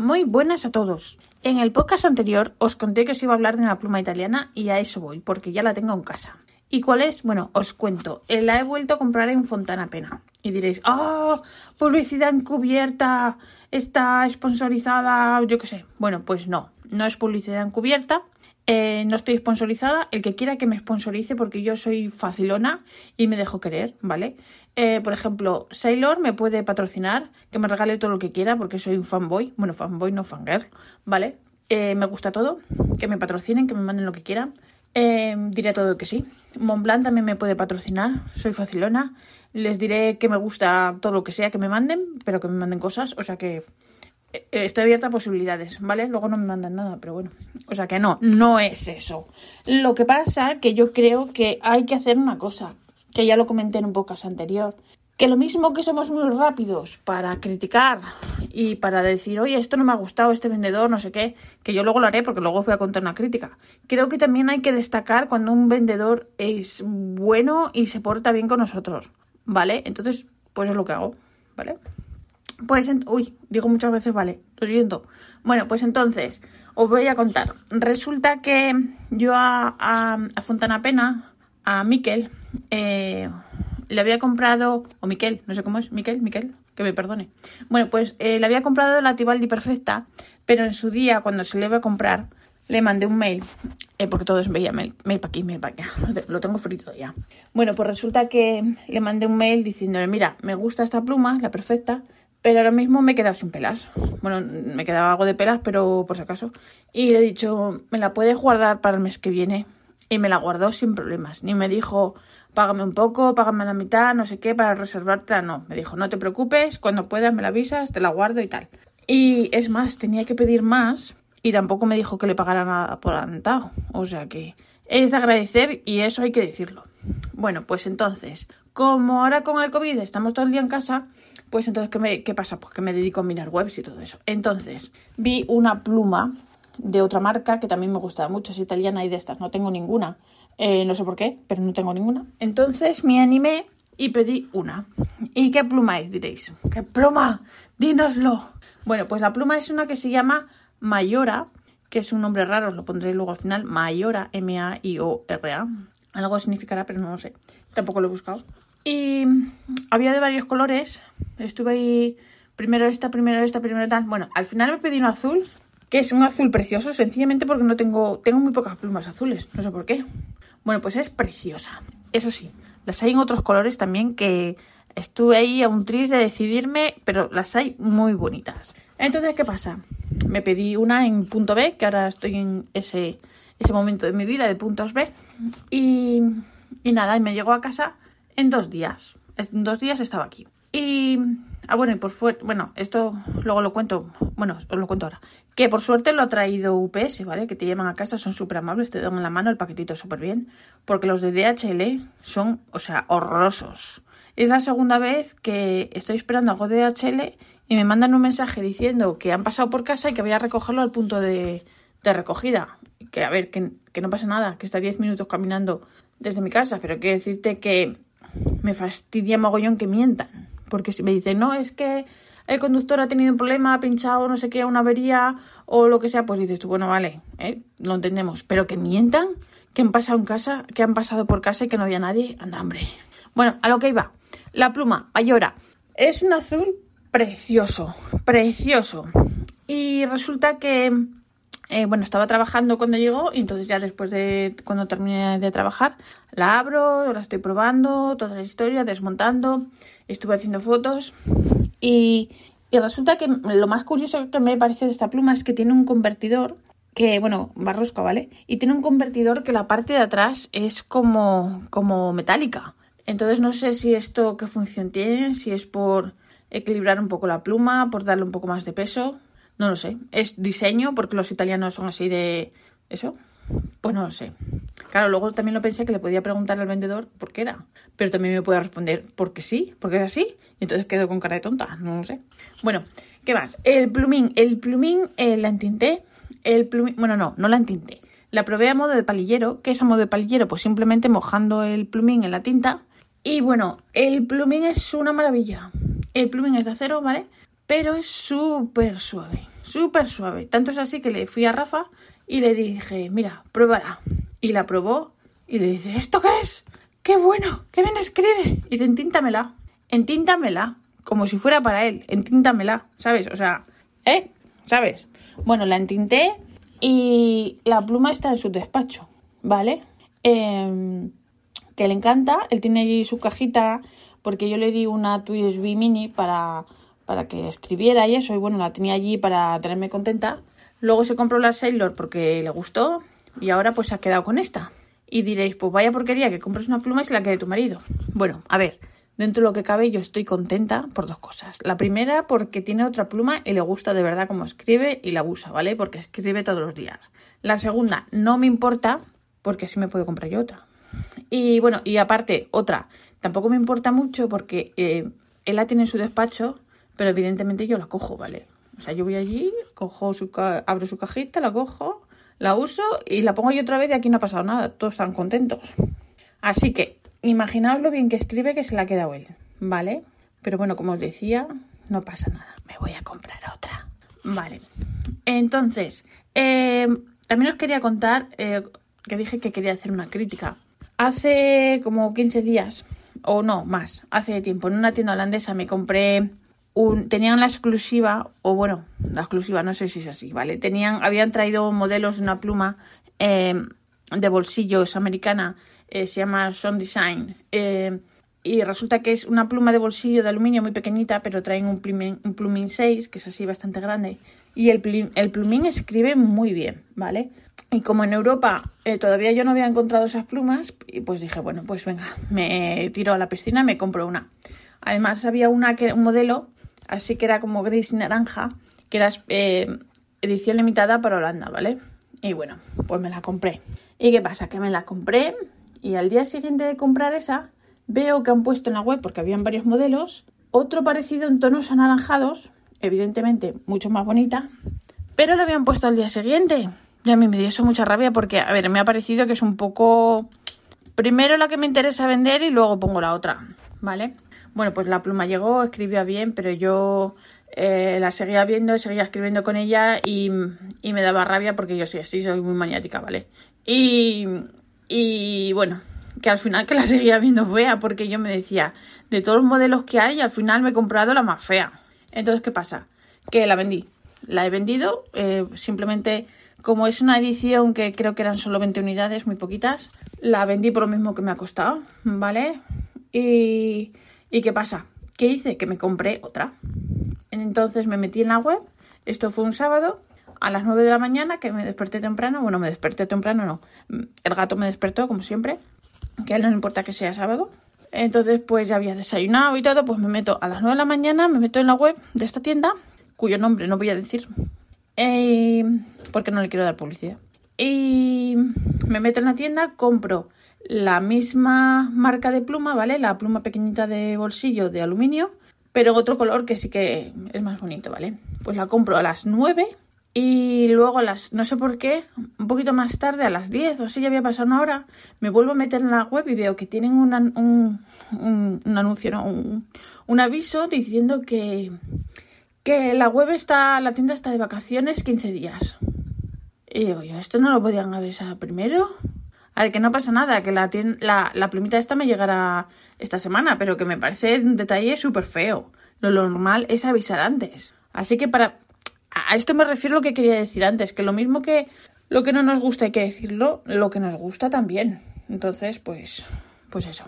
Muy buenas a todos. En el podcast anterior os conté que os iba a hablar de una pluma italiana y a eso voy, porque ya la tengo en casa. ¿Y cuál es? Bueno, os cuento. Eh, la he vuelto a comprar en Fontana Pena. Y diréis, ¡ah! publicidad encubierta, está sponsorizada, yo qué sé. Bueno, pues no, no es publicidad encubierta. Eh, no estoy sponsorizada. El que quiera que me sponsorice, porque yo soy facilona y me dejo querer, ¿vale? Eh, por ejemplo, Sailor me puede patrocinar, que me regale todo lo que quiera, porque soy un fanboy. Bueno, fanboy, no fangirl, ¿vale? Eh, me gusta todo, que me patrocinen, que me manden lo que quieran. diré todo que sí. Montblanc también me puede patrocinar, soy facilona. Les diré que me gusta todo lo que sea que me manden, pero que me manden cosas, o sea que eh, estoy abierta a posibilidades, ¿vale? Luego no me mandan nada, pero bueno. O sea que no, no es eso. Lo que pasa que yo creo que hay que hacer una cosa, que ya lo comenté en un podcast anterior, que lo mismo que somos muy rápidos para criticar y para decir, oye, esto no me ha gustado, este vendedor, no sé qué, que yo luego lo haré porque luego voy a contar una crítica. Creo que también hay que destacar cuando un vendedor es bueno y se porta bien con nosotros, ¿vale? Entonces, pues es lo que hago, ¿vale? Pues, uy, digo muchas veces, vale, lo siento. Bueno, pues entonces, os voy a contar. Resulta que yo a, a, Fontana Pena, a Miquel, eh, le había comprado, o Miquel, no sé cómo es, Miquel, Miquel, que me perdone. Bueno, pues eh, le había comprado la Tibaldi Perfecta, pero en su día, cuando se le iba a comprar, le mandé un mail, eh, porque todos veía mail, mail para aquí, mail para allá, lo tengo frito ya. Bueno, pues resulta que le mandé un mail diciéndole, mira, me gusta esta pluma, la perfecta, pero ahora mismo me he quedado sin pelas. Bueno, me quedaba algo de pelas, pero por si acaso. Y le he dicho, ¿me la puedes guardar para el mes que viene? Y me la guardó sin problemas. Ni me dijo, págame un poco, págame la mitad, no sé qué, para reservártela. No, me dijo, no te preocupes, cuando puedas me la avisas, te la guardo y tal. Y es más, tenía que pedir más y tampoco me dijo que le pagara nada por adelantado. O sea que es de agradecer y eso hay que decirlo. Bueno, pues entonces, como ahora con el COVID estamos todo el día en casa, pues entonces, ¿qué, me, ¿qué pasa? Pues que me dedico a mirar webs y todo eso. Entonces, vi una pluma de otra marca que también me gustaba mucho, es italiana y de estas, no tengo ninguna. Eh, no sé por qué, pero no tengo ninguna. Entonces me animé y pedí una. ¿Y qué pluma es? Diréis. ¿Qué pluma? Dínoslo. Bueno, pues la pluma es una que se llama Mayora, que es un nombre raro, os lo pondré luego al final. Mayora, M-A-I-O-R-A. Algo significará, pero no lo sé. Tampoco lo he buscado. Y había de varios colores. Estuve ahí primero esta, primero esta, primero tal. Bueno, al final me pedí un azul, que es un azul precioso, sencillamente porque no tengo, tengo muy pocas plumas azules, no sé por qué. Bueno, pues es preciosa. Eso sí, las hay en otros colores también que estuve ahí a un tris de decidirme, pero las hay muy bonitas. Entonces, ¿qué pasa? Me pedí una en punto B, que ahora estoy en ese, ese momento de mi vida de puntos B. Y, y nada, y me llegó a casa en dos días. En dos días estaba aquí. Y. Ah, bueno, y por fuera. Bueno, esto luego lo cuento. Bueno, os lo cuento ahora. Que por suerte lo ha traído UPS, ¿vale? Que te llevan a casa, son súper amables, te dan en la mano el paquetito súper bien. Porque los de DHL son, o sea, horrorosos. Es la segunda vez que estoy esperando algo de DHL y me mandan un mensaje diciendo que han pasado por casa y que voy a recogerlo al punto de, de recogida. Que a ver, que, que no pasa nada, que está 10 minutos caminando desde mi casa, pero quiero decirte que me fastidia mogollón que mientan. Porque si me dicen, no, es que el conductor ha tenido un problema, ha pinchado, no sé qué, una avería o lo que sea, pues dices tú, bueno, vale, ¿eh? lo entendemos. Pero que mientan, que han pasado en casa, que han pasado por casa y que no había nadie, anda, hombre. Bueno, a lo que iba. La pluma, Ayora. Es un azul precioso, precioso. Y resulta que eh, bueno, estaba trabajando cuando llegó y entonces ya después de cuando terminé de trabajar, la abro, la estoy probando, toda la historia, desmontando, estuve haciendo fotos y, resulta que lo más curioso que me parece de esta pluma es que tiene un convertidor que, bueno, barrosco, ¿vale? Y tiene un convertidor que la parte de atrás es como, como metálica. Entonces no sé si esto qué función tiene, si es por equilibrar un poco la pluma, por darle un poco más de peso, no lo sé. ¿Es diseño? Porque los italianos son así de... ¿Eso? Pues no lo sé. Claro, luego también lo pensé que le podía preguntar al vendedor por qué era. Pero también me puede responder porque sí, porque es así. Y entonces quedo con cara de tonta, no lo sé. Bueno, ¿qué más? El plumín. El plumín eh, la entinté. El plumín... Bueno, no, no la entinté. La probé a modo de palillero. ¿Qué es a modo de palillero? Pues simplemente mojando el plumín en la tinta. Y bueno, el plumín es una maravilla. El plumín es de acero, ¿vale? Pero es súper suave, súper suave. Tanto es así que le fui a Rafa y le dije, mira, pruébala. Y la probó y le dice, ¿esto qué es? ¡Qué bueno! ¡Qué bien escribe! Y dice, entíntamela, entíntamela, como si fuera para él, entíntamela, ¿sabes? O sea, ¿eh? ¿Sabes? Bueno, la entinté y la pluma está en su despacho, ¿vale? Em, que le encanta, él tiene allí su cajita porque yo le di una USB mini para, para que escribiera y eso, y bueno, la tenía allí para tenerme contenta. Luego se compró la Sailor porque le gustó y ahora pues se ha quedado con esta. Y diréis, pues vaya porquería que compres una pluma y se la quede tu marido. Bueno, a ver, dentro de lo que cabe yo estoy contenta por dos cosas. La primera porque tiene otra pluma y le gusta de verdad cómo escribe y la usa, ¿vale? Porque escribe todos los días. La segunda, no me importa porque así me puedo comprar yo otra. Y bueno, y aparte, otra, tampoco me importa mucho porque eh, él la tiene en su despacho, pero evidentemente yo la cojo, ¿vale? O sea, yo voy allí, cojo su abro su cajita, la cojo, la uso y la pongo yo otra vez y aquí no ha pasado nada, todos están contentos. Así que, imaginaos lo bien que escribe que se la ha quedado él, ¿vale? Pero bueno, como os decía, no pasa nada, me voy a comprar otra. Vale, entonces, eh, también os quería contar eh, que dije que quería hacer una crítica. Hace como 15 días, o no, más, hace tiempo, en una tienda holandesa me compré tenían la exclusiva, o bueno, la exclusiva, no sé si es así, ¿vale? Tenían, habían traído modelos de una pluma eh, de bolsillos americana, eh, se llama Sun Design, eh, y resulta que es una pluma de bolsillo de aluminio muy pequeñita, pero traen un plumín, un plumín 6, que es así bastante grande, y el, el plumín escribe muy bien, ¿vale? Y como en Europa todavía yo no había encontrado esas plumas, pues dije, bueno, pues venga, me tiro a la piscina y me compro una. Además había una que un modelo así que era como gris naranja, que era eh, edición limitada para Holanda, ¿vale? Y bueno, pues me la compré. ¿Y qué pasa? Que me la compré y al día siguiente de comprar esa, veo que han puesto en la web, porque habían varios modelos, otro parecido en tonos anaranjados, evidentemente mucho más bonita, pero lo habían puesto al día siguiente. Y a mí me dio eso mucha rabia porque, a ver, me ha parecido que es un poco... Primero la que me interesa vender y luego pongo la otra, ¿vale? Bueno, pues la pluma llegó, escribía bien, pero yo eh, la seguía viendo, seguía escribiendo con ella y, me daba rabia porque yo soy así, soy muy maniática, ¿vale? Y, y bueno, que al final que la seguía viendo fea porque yo me decía, de todos los modelos que hay, al final me he comprado la más fea. Entonces, ¿qué pasa? Que la vendí. La he vendido, eh, simplemente como es una edición que creo que eran solo 20 unidades, muy poquitas, la vendí por lo mismo que me ha costado, ¿vale? Y ¿Y qué pasa? ¿Qué hice? Que me compré otra. Entonces me metí en la web. Esto fue un sábado a las 9 de la mañana que me desperté temprano. Bueno, me desperté temprano, no. El gato me despertó, como siempre. Que a él no le importa que sea sábado. Entonces, pues ya había desayunado y todo. Pues me meto a las 9 de la mañana, me meto en la web de esta tienda, cuyo nombre no voy a decir. Eh, porque no le quiero dar publicidad. Y me meto en la tienda, compro la misma marca de pluma, ¿vale? La pluma pequeñita de bolsillo de aluminio, pero otro color que sí que es más bonito, ¿vale? Pues la compro a las 9 y luego a las, no sé por qué, un poquito más tarde, a las 10 o así, ya había pasado una hora, me vuelvo a meter en la web y veo que tienen un, un, anuncio, ¿no? un, un aviso diciendo que, que la web está, la tienda está de vacaciones 15 días. Y digo yo, ¿esto no lo podían avisar primero? A ver, que no pasa nada, que la, plumita esta me llegará esta semana, pero que me parece un detalle súper feo. Lo, normal es avisar antes. Así que para... A esto me refiero a lo que quería decir antes, que lo mismo que lo que no nos gusta hay que decirlo, lo que nos gusta también. Entonces, pues, pues eso.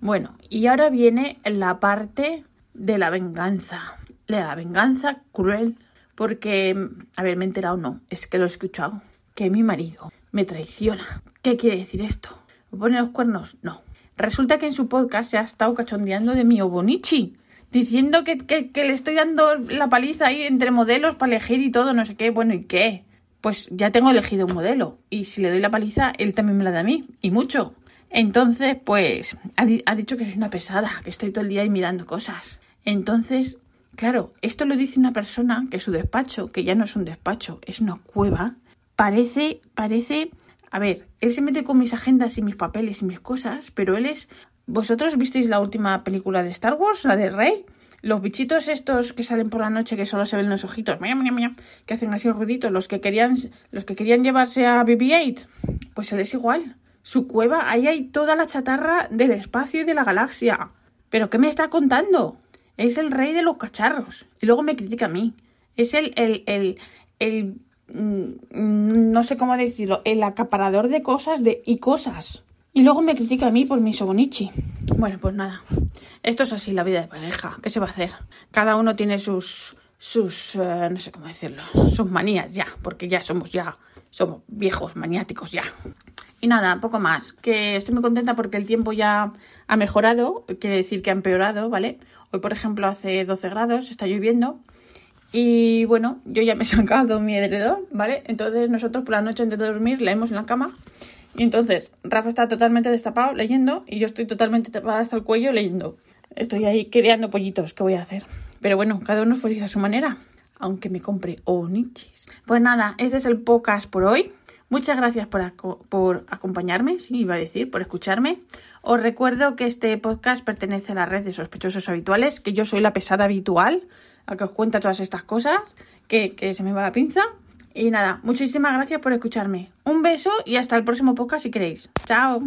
Bueno, y ahora viene la parte de la venganza. De la venganza cruel. Porque, a ver, me he enterado, no, es que lo he escuchado. Que mi marido me traiciona. ¿Qué quiere decir esto? ¿Me pone los cuernos? No. Resulta que en su podcast se ha estado cachondeando de mi Obonichi, diciendo que, le estoy dando la paliza ahí entre modelos para elegir y todo, no sé qué. Bueno, ¿y qué? Pues ya tengo elegido un modelo. Y si le doy la paliza, él también me la da a mí. Y mucho. Entonces, pues, ha, ha dicho que soy una pesada, que estoy todo el día ahí mirando cosas. Entonces, claro, esto lo dice una persona que su despacho, que ya no es un despacho, es una cueva, parece, parece, a ver, él se mete con mis agendas y mis papeles y mis cosas, pero él es, vosotros visteis la última película de Star Wars, la de Rey, los bichitos estos que salen por la noche que solo se ven los ojitos, que hacen así ruiditos, los que querían, los que querían llevarse a BB-8, pues él es igual. Su cueva, ahí hay toda la chatarra del espacio y de la galaxia. ¿Pero qué me está contando? Es el rey de los cacharros. Y luego me critica a mí. Es el, el, el, el no sé cómo decirlo, el acaparador de cosas de, y cosas. Y luego me critica a mí por mi sobonichi. Bueno, pues nada. Esto es así la vida de pareja. ¿Qué se va a hacer? Cada uno tiene sus, sus, eh, no sé cómo decirlo, sus manías ya, porque ya somos ya, somos viejos, maniáticos ya. Y nada, poco más. Que estoy muy contenta porque el tiempo ya ha mejorado, quiere decir que ha empeorado, ¿vale? Hoy, por ejemplo, hace 12 grados, está lloviendo. Y bueno, yo ya me he sacado mi edredón, ¿vale? Entonces nosotros por la noche antes de dormir leemos en la cama. Y entonces Rafa está totalmente destapado leyendo y yo estoy totalmente tapada hasta el cuello leyendo. Estoy ahí creando pollitos, ¿qué voy a hacer? Pero bueno, cada uno es a su manera, aunque me compre onichis. Pues nada, este es el podcast por hoy. Muchas gracias por, acompañarme, sí, iba a decir, por escucharme. Os recuerdo que este podcast pertenece a la red de sospechosos habituales, que yo soy la pesada habitual, a que os cuenta todas estas cosas, que, que se me va la pinza. Y nada, muchísimas gracias por escucharme. Un beso y hasta el próximo podcast si queréis. Chao.